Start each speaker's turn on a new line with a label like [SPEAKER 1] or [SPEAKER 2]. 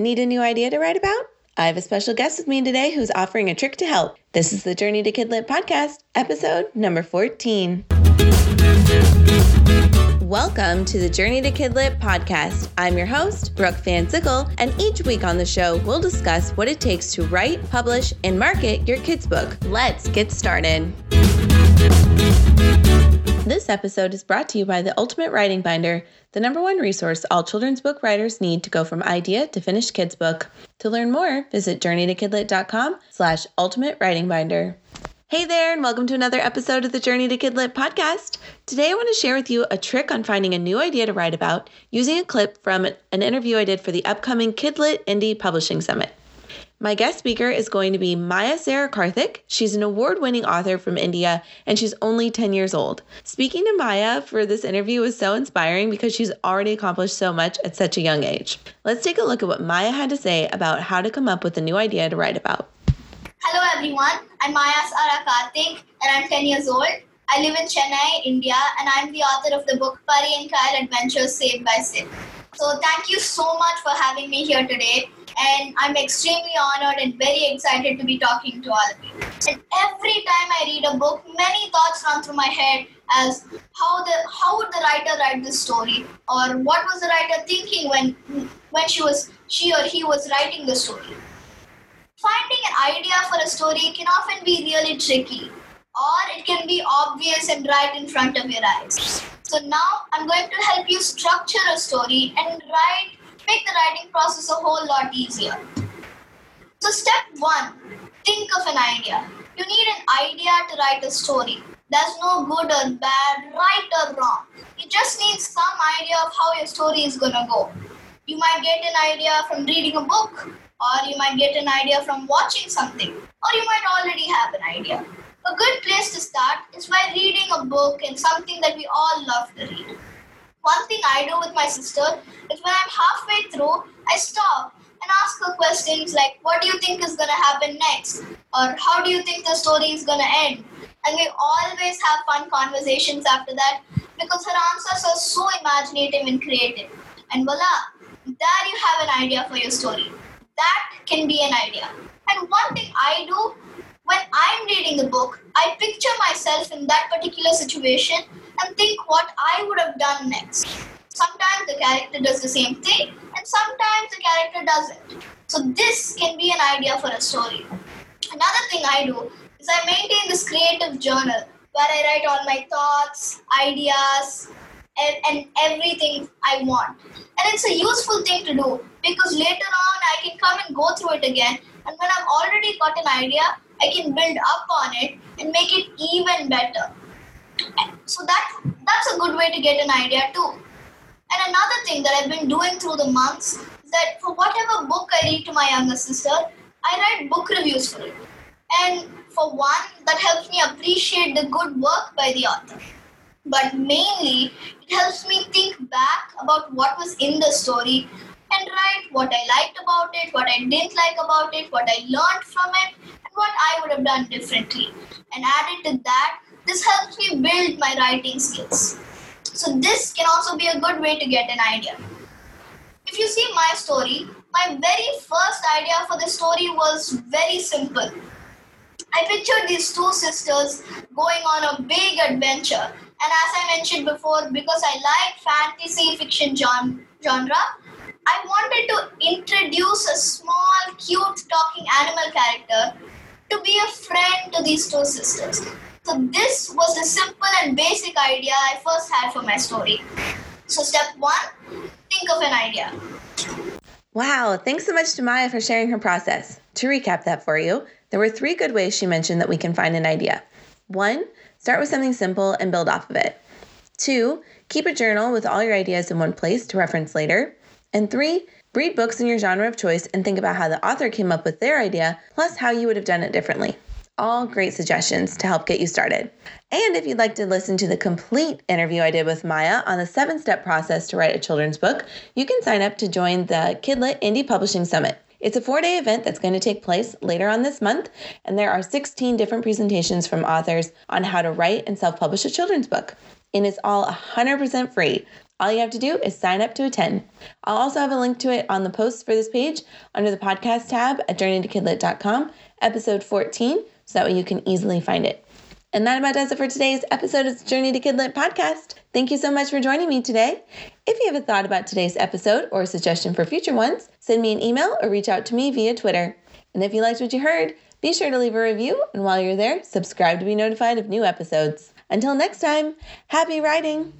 [SPEAKER 1] Need a new idea to write about? I have a special guest with me today who's offering a trick to help. This is the Journey to Kidlit podcast, episode number 14. Welcome to the Journey to Kidlit podcast. I'm your host, Brooke Van Sickle, and each week on the show, we'll discuss what it takes to write, publish, and market your kids' book. Let's get started. This episode is brought to you by the Ultimate Writing Binder, the number one resource all children's book writers need to go from idea to finished kids book. To learn more, visit journeytokidlit.com slash ultimate writing binder. Hey there, and welcome to another episode of the Journey to Kidlit podcast. Today, I want to share with you a trick on finding a new idea to write about using a clip from an interview I did for the upcoming Kidlit Indie Publishing Summit. My guest speaker is going to be Maya Sara Karthik. She's an award winning author from India and she's only 10 years old. Speaking to Maya for this interview was so inspiring because she's already accomplished so much at such a young age. Let's take a look at what Maya had to say about how to come up with a new idea to write about.
[SPEAKER 2] Hello everyone, I'm Maya Sara Karthik and I'm 10 years old. I live in Chennai, India, and I'm the author of the book Pari and Kyle Adventures Saved by Sid. So thank you so much for having me here today and I'm extremely honored and very excited to be talking to all of you. And every time I read a book, many thoughts run through my head as how the how would the writer write this story, or what was the writer thinking when when she was she or he was writing the story. Finding an idea for a story can often be really tricky, or it can be obvious and right in front of your eyes. So now I'm going to help you structure a story and write make the writing process a whole lot easier. So, step one think of an idea. You need an idea to write a story. There's no good or bad, right or wrong. You just need some idea of how your story is gonna go. You might get an idea from reading a book, or you might get an idea from watching something, or you might already have an idea. A good place to start is by reading a book and something that we all love to read. One thing I do with my sister is when I'm halfway through, I stop and ask her questions like, What do you think is going to happen next? Or how do you think the story is going to end? And we always have fun conversations after that because her answers are so imaginative and creative. And voila, there you have an idea for your story. That can be an idea. And one thing I do when I'm reading the book, I picture myself in that particular situation and think what I would have done next. Sometimes the character does the same thing, and sometimes the character doesn't. So, this can be an idea for a story. Another thing I do is I maintain this creative journal where I write all my thoughts, ideas, and, and everything I want. And it's a useful thing to do because later on I can come and go through it again. And when I've already got an idea, I can build up on it and make it even better. So that that's a good way to get an idea too. And another thing that I've been doing through the months is that for whatever book I read to my younger sister, I write book reviews for it. And for one, that helps me appreciate the good work by the author. But mainly, it helps me think back about what was in the story and write what I liked about it, what I didn't like about it, what I learned from it, and what I would have done differently. And added to that, this helps me build my writing skills. So, this can also be a good way to get an idea. If you see my story, my very first idea for the story was very simple. I pictured these two sisters going on a big adventure. And as I mentioned before, because I like fantasy fiction genre, I wanted to introduce a small, cute talking animal character to be a friend to these two sisters. So, this was the simple and basic idea I first had for my story. So, step one think of an idea.
[SPEAKER 1] Wow, thanks so much to Maya for sharing her process. To recap that for you, there were three good ways she mentioned that we can find an idea. One, start with something simple and build off of it. Two, keep a journal with all your ideas in one place to reference later. And three, read books in your genre of choice and think about how the author came up with their idea, plus how you would have done it differently. All great suggestions to help get you started. And if you'd like to listen to the complete interview I did with Maya on the seven step process to write a children's book, you can sign up to join the Kidlit Indie Publishing Summit. It's a four day event that's going to take place later on this month, and there are 16 different presentations from authors on how to write and self publish a children's book. And it's all 100% free. All you have to do is sign up to attend. I'll also have a link to it on the post for this page under the podcast tab at journeytokidlit.com, episode 14, so that way you can easily find it. And that about does it for today's episode of the Journey to Kidlit podcast. Thank you so much for joining me today. If you have a thought about today's episode or a suggestion for future ones, send me an email or reach out to me via Twitter. And if you liked what you heard, be sure to leave a review, and while you're there, subscribe to be notified of new episodes. Until next time, happy writing!